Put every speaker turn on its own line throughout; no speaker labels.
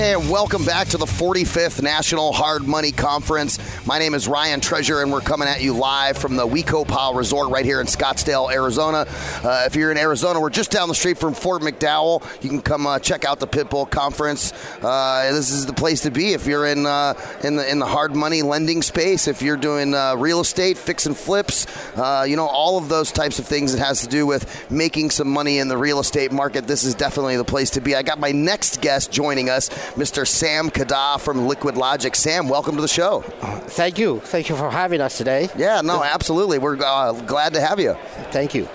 And welcome back to the 45th National Hard Money Conference. My name is Ryan Treasure, and we're coming at you live from the We-Ko-Pa Resort right here in Scottsdale, Arizona. Uh, if you're in Arizona, we're just down the street from Fort McDowell. You can come uh, check out the Pitbull Conference. Uh, this is the place to be if you're in uh, in the in the hard money lending space. If you're doing uh, real estate, fix and flips, uh, you know all of those types of things that has to do with making some money in the real estate market. This is definitely the place to be. I got my next guest joining us. Mr. Sam Kuddah from Liquid Logic. Sam, welcome to the show.
Thank you. Thank you for having us today.
Yeah, no, absolutely. We're uh, glad to have you.
Thank you.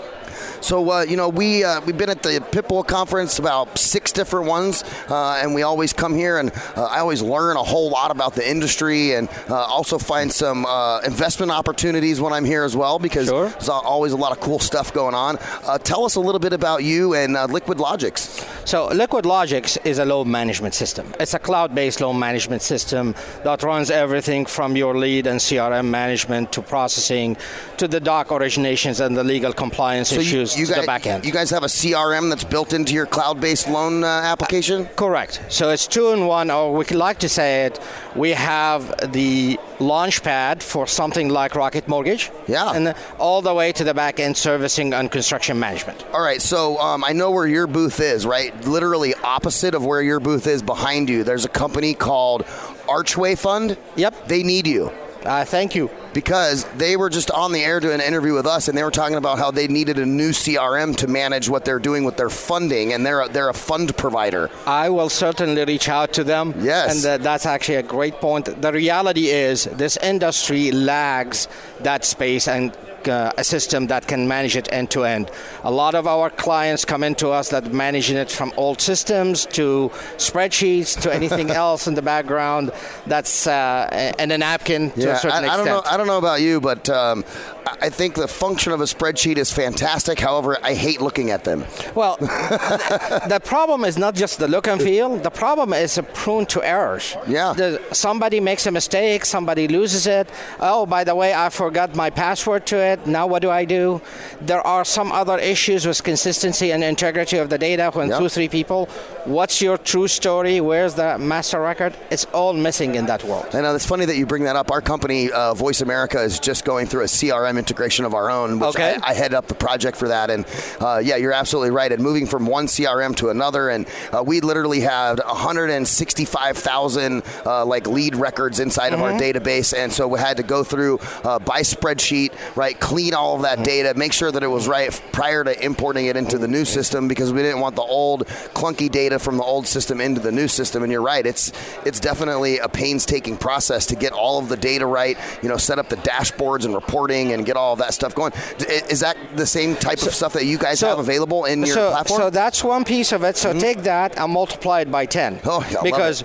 So uh, you know we uh, we've been at the Pitbull conference about six different ones, uh, and we always come here and uh, I always learn a whole lot about the industry and uh, also find some uh, investment opportunities when I'm here as well because
Sure.
there's always a lot of cool stuff going on. tell us a little bit about you and Liquid Logics.
So, Liquid Logics is a loan management system. It's a cloud based loan management system that runs everything from your lead and CRM management to processing to the doc originations and the legal compliance issues to
guys,
the back end.
You guys have a CRM that's built into your cloud-based loan uh, application?
Correct. So it's two in one, or we could like to say it. We have the launch pad for something like Rocket Mortgage.
Yeah.
And all the way to the back end servicing and construction management.
All right, so um, I know where your booth is, right? Literally opposite of where your booth is behind you. There's a company called Archway Fund.
Yep.
They need you.
Uh, thank you.
Because they were just on the air doing an interview with us, and they were talking about how they needed a new CRM to manage what they're doing with their funding, and they're a, they're a fund provider.
I will certainly reach out to them.
Yes.
And uh, that's actually a great point. The reality is, this industry lags that space and uh, a system that can manage it end to end. A lot of our clients come into us that managing it from old systems to spreadsheets to anything else in the background that's uh, and a napkin to a certain
I, I don't know. I don't know about you, but um, I think the function of a spreadsheet is fantastic. However, I hate looking at them.
Well, the problem is not just the look and feel. The problem is prone to errors.
Yeah.
The, somebody makes a mistake. Somebody loses it. Oh, by the way, I forgot my password to it. Now what do I do? There are some other issues with consistency and integrity of the data when
Yep.
two, three people. What's your true story? Where's the master record? It's all missing in that world.
I know it's funny that you bring that up. Our company, uh, Voice America, is just going through a CRM integration of our own. Which
Okay.
I, I head up the project for that, and uh, yeah, you're absolutely right. And moving from one CRM to another, and uh, we literally had 165,000 uh, like lead records inside of our database, and so we had to go through uh, by spreadsheet, right, clean all of that data, make sure that it was right prior to importing it into the new system because we didn't want the old clunky data from the old system into the new system. And you're right, it's it's definitely a painstaking process to get all of the data right. You know, set up the dashboards and reporting and get all of that stuff going. Is that the same type of stuff that you guys have available in your
so,
platform?
So that's one piece of it. So mm-hmm. take that and multiply it by 10.
Oh, yeah,
because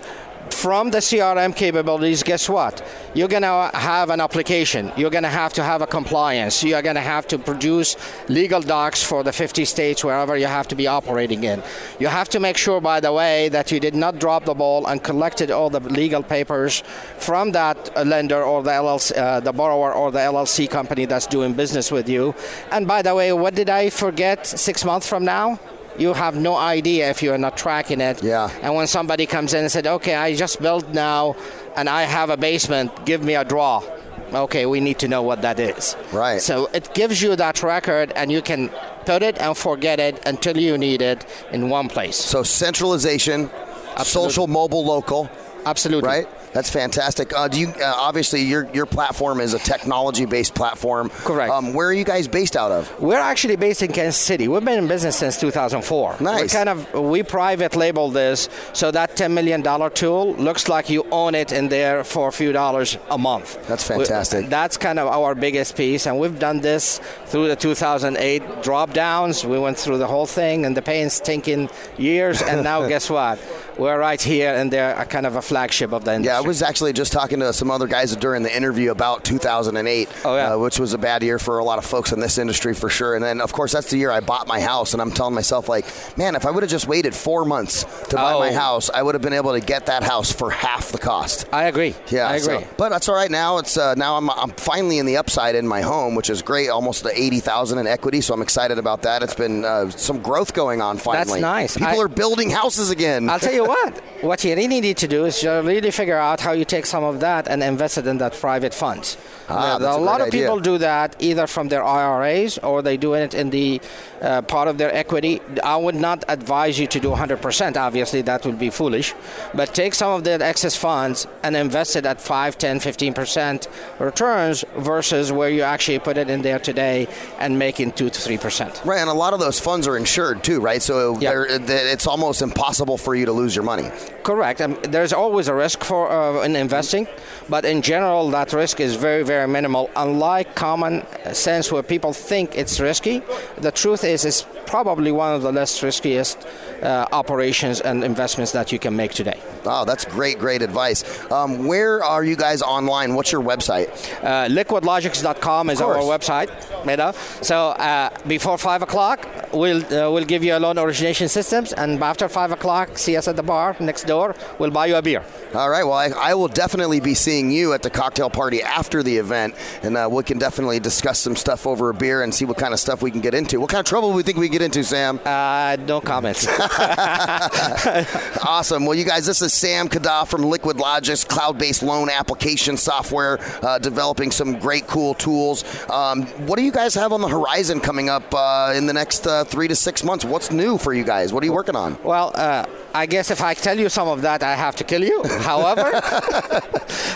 from the CRM capabilities, guess what? You're going to have an application. You're going to have to have a compliance. You're going to have to produce legal docs for the 50 states wherever you have to be operating in. You have to make sure, by the way, that you did not drop the ball and collected all the legal papers from that lender or the LLC, uh, the borrower or the LLC company that's doing business with you. And by the way, what did I forget six months from now? You have no idea if you're not tracking it.
Yeah.
And when somebody comes in and said, "Okay, I just built now, and I have a basement. Give me a draw." Okay, we need to know what that is.
Right.
So it gives you that record, and you can put it and forget it until you need it in one place.
so centralization,
Absolutely.
social, mobile, local.
Absolutely.
Right. That's fantastic. Uh, do you uh, obviously your your platform is a technology based platform?
Correct.
Um, where are you guys based out of?
We're actually based in Kansas City. We've been in business since 2004.
Nice.
We kind of we private label this so that 10 million dollar tool looks like you own it in there for a few dollars a month.
That's fantastic.
We- that's kind of our biggest piece, and we've done this through the 2008 drop downs. We went through the whole thing and the pain stinking years, and now guess what? We're right here, and they're a kind of a flagship of the industry.
Yeah, I was actually just talking to some other guys during the interview about 2008,
Oh, yeah.
uh, which was a bad year for a lot of folks in this industry for sure. And then, of course, that's the year I bought my house, and I'm telling myself, like, man, if I would have just waited four months to buy
Oh.
my house, I would have been able to get that house for half the cost.
I agree.
Yeah,
I agree.
so- but that's all right. Now it's uh, now I'm, I'm finally in the upside in my home, which is great. Almost the eighty thousand in equity, so I'm excited about that. It's been uh, some growth going on finally.
That's nice.
People
I-
are building houses again.
I'll tell you what. What you really need to do is you really figure out how you take some of that and invest it in that private funds.
Ah, a
a lot of
idea.
people do that either from their IRAs or they do it in the uh, part of their equity. I would not advise you to do 100%. Obviously, that would be foolish. But take some of that excess funds and invest it at 5, 10, 15% returns versus where you actually put it in there today and making 2 to 3%.
Right, and a lot of those funds are insured too, right? So
Yeah.
it's almost impossible for you to lose your money.
Correct. Um, there's always a risk for uh, in investing, but in general, that risk is very, very minimal. Unlike common sense, where people think it's risky, the truth is it's probably one of the less riskiest uh, operations and investments that you can make today.
Oh, that's great, great advice. Um, where are you guys online? What's your website?
Uh, liquidlogics.com is our website. You know? So uh, before five o'clock, we'll uh, we'll give you a loan origination systems, and after five o'clock, see us at the bar next door. We'll buy you a beer.
All right. Well, I, I will definitely be seeing you at the cocktail party after the event, and uh, we can definitely discuss some stuff over a beer and see what kind of stuff we can get into. What kind of trouble we think we can get into, Sam?
Uh, no comments.
Awesome. Well, you guys, this is Sam Kuddah from Liquid Logics, cloud-based loan application software, uh, developing some great, cool tools. Um, what do you guys have on the horizon coming up uh, in the next uh, three to six months? What's new for you guys? What are you working on?
Well, uh, I guess if I tell you some of that, I have to kill you. However,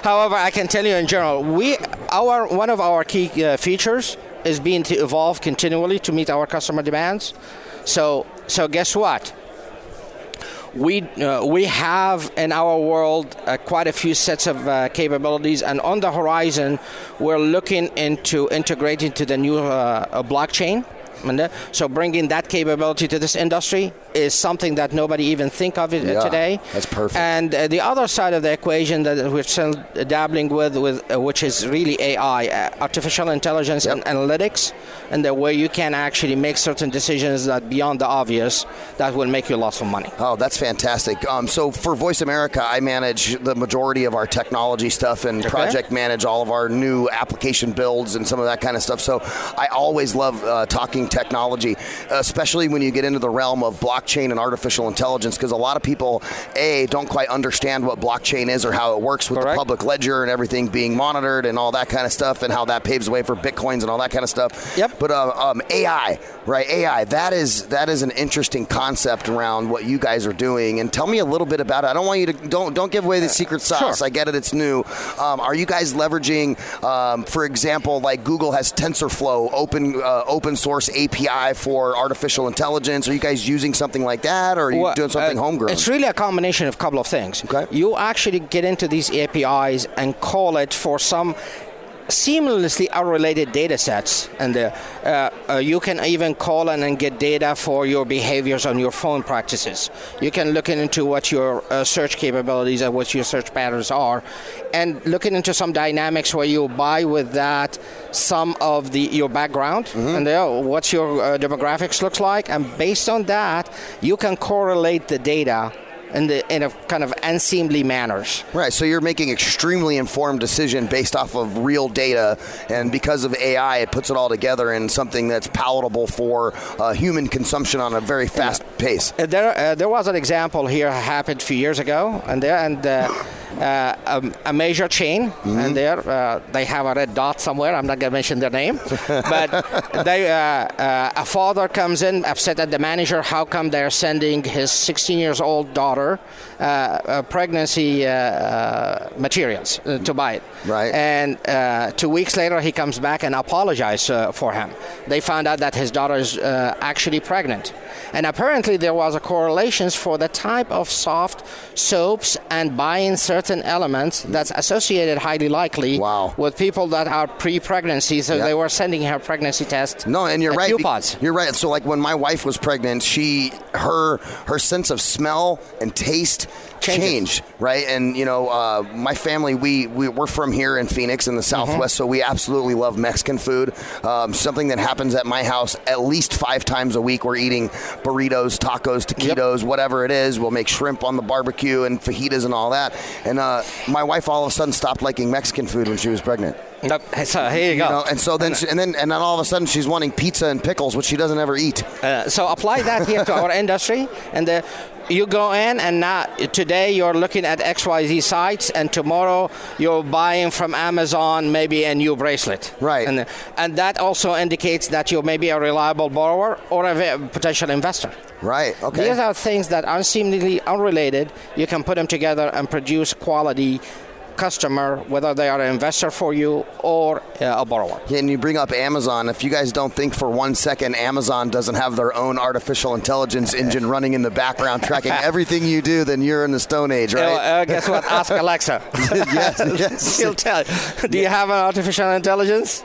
however, I can tell you in general, we our one of our key uh, features is being to evolve continually to meet our customer demands. So, so guess what? We uh, we have in our world uh, quite a few sets of uh, capabilities, and on the horizon, we're looking into integrating to the new uh, uh, blockchain. So bringing that capability to this industry is something that nobody even think of it
Yeah,
today.
that's perfect.
And uh, the other side of the equation that we're still dabbling with, with uh, which is really AI, uh, artificial intelligence
Yep.
and analytics, and the way you can actually make certain decisions that beyond the obvious that will make you lots of money.
Oh, that's fantastic. Um, so for Voice America, I manage the majority of our technology stuff and project manage all of our new application builds and some of that kind of stuff. So I always love uh, talking technology, especially when you get into the realm of blockchain and artificial intelligence, because a lot of people, A, don't quite understand what blockchain is or how it works with the public ledger and everything being monitored and all that kind of stuff and how that paves the way for bitcoins and all that kind of stuff.
Yep.
But uh, um, AI, right? AI, that is that is an interesting concept around what you guys are doing. And tell me a little bit about it. I don't want you to don't don't give away the secret sauce.
Sure.
I get it; it's new. Um, are you guys leveraging, um, for example, like Google has TensorFlow, open uh, open source API for artificial intelligence? Are you guys using something like that, or are you
Well,
doing something
uh,
homegrown?
It's really a combination of a couple of things.
Okay.
You actually get into these APIs and call it for some seamlessly unrelated data sets and uh, uh, uh, you can even call in and get data for your behaviors on your phone practices. You can look into what your uh, search capabilities and what your search patterns are and looking into some dynamics where you buy with that some of the your background and uh, what your uh, demographics looks like and based on that you can correlate the data in, the, in a kind of unseemly manners
Right, so you're making extremely informed decision based off of real data, and because of AI, it puts it all together in something that's palatable for uh, human consumption on a very fast pace.
Uh, There, uh, there was an example here happened a few years ago, and there and uh, uh, um, a major chain, and there uh, they have a red dot somewhere. I'm not going to mention their name, but they, uh, uh, a father comes in upset at the manager. How come they're sending his 16 years old daughter uh, uh, pregnancy uh, uh, materials uh, to buy it?
Right.
And uh, two weeks later, he comes back and apologizes uh, for him. They found out that his daughter is uh, actually pregnant. And apparently, there was a correlation for the type of soft soaps and buying certain certain elements that's associated highly likely
Wow.
with people that are pre-pregnancy, so
Yeah.
they were sending her pregnancy test.
No, and you're right.
Coupons.
You're right. So like when my wife was pregnant, she her her sense of smell and taste
Changes.
changed, right? And you know, uh, my family we, we we're from here in Phoenix in the
Mm-hmm.
Southwest, so we absolutely love Mexican food. Um, something that happens at my house at least five times a week. We're eating burritos, tacos, taquitos, whatever it is. We'll make shrimp on the barbecue and fajitas and all that. And uh, my wife all of a sudden stopped liking Mexican food when she was pregnant.
Nope. So here you go.
You know, and so then, she, and then, and then all of a sudden, she's wanting pizza and pickles, which she doesn't ever eat.
Uh, so apply that here to our industry, and uh, you go in, and now today you're looking at XYZ sites, and tomorrow you're buying from Amazon maybe a new bracelet.
Right.
And, and that also indicates that you may be a reliable borrower or a potential investor.
Right. Okay.
These are things that are seemingly unrelated. You can put them together and produce quality customer, whether they are an investor for you or uh, a borrower.
Yeah, and you bring up Amazon. If you guys don't think for one second Amazon doesn't have their own artificial intelligence engine running in the background, tracking everything you do, then you're in the Stone Age,
Uh,
right?
uh, guess what? Ask Alexa.
yes, yes.
She'll tell. you. Do you have an artificial intelligence?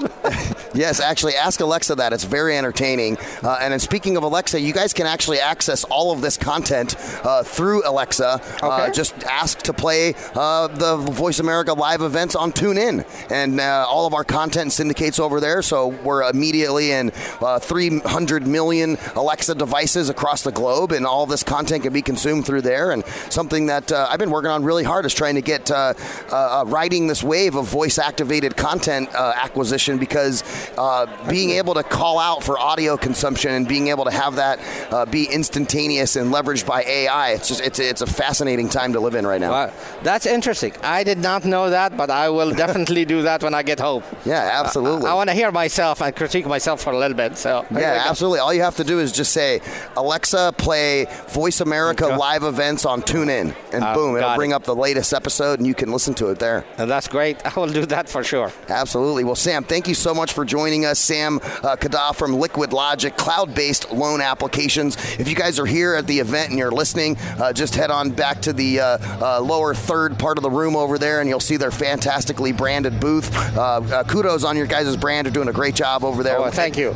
Yes, actually, ask Alexa that. It's very entertaining. Uh, and then speaking of Alexa, you guys can actually access all of this content uh, through Alexa. Uh,
Okay.
just ask to play uh, the Voice America live events on TuneIn, and uh, all of our content syndicates over there. So we're immediately in uh, 300 million Alexa devices across the globe, and all this content can be consumed through there. And something that uh, I've been working on really hard is trying to get uh, uh, uh, riding this wave of voice-activated content uh, acquisition because uh, being able to call out for audio consumption and being able to have that uh, be instantaneous and leveraged by AI, it's just it's it's a fascinating time to live in right now.
Wow, that's interesting. I did not know that, but I will definitely do that when I get home.
Yeah, absolutely.
I, want to hear myself and critique myself for a little bit. So
yeah, absolutely. All you have to do is just say, Alexa, play Voice America live events on TuneIn, and
Uh,
boom, it'll bring
it.
up the latest episode, and you can listen to it there.
And that's great. I will do that for sure.
Absolutely. Well, Sam, thank you so much for joining us. Sam uh, Kuddah from Liquid Logic, cloud based loan applications. If you guys are here at the event and you're listening, uh, just head on back to the uh, uh, lower third part of the room over there and you'll see their fantastically branded booth. Uh, uh, kudos on your guys' brand. You're doing a great job over there.
Oh, thank you.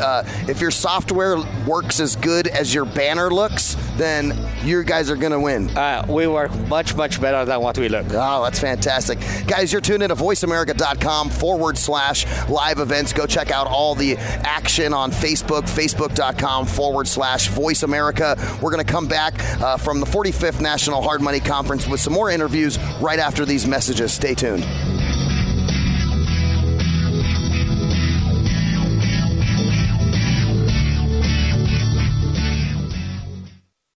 Uh, if your software works as good as your banner looks, then you guys are going to win.
Uh, we work much, much better than what we look.
Oh, that's fantastic. Guys, you're tuned in to voiceamerica.com forward slash live events. Go check out all the action on Facebook, facebook.com forward slash voice America. We're going to come back uh, from the 45th National Hard Money Conference with some more interviews right after these messages. Stay tuned.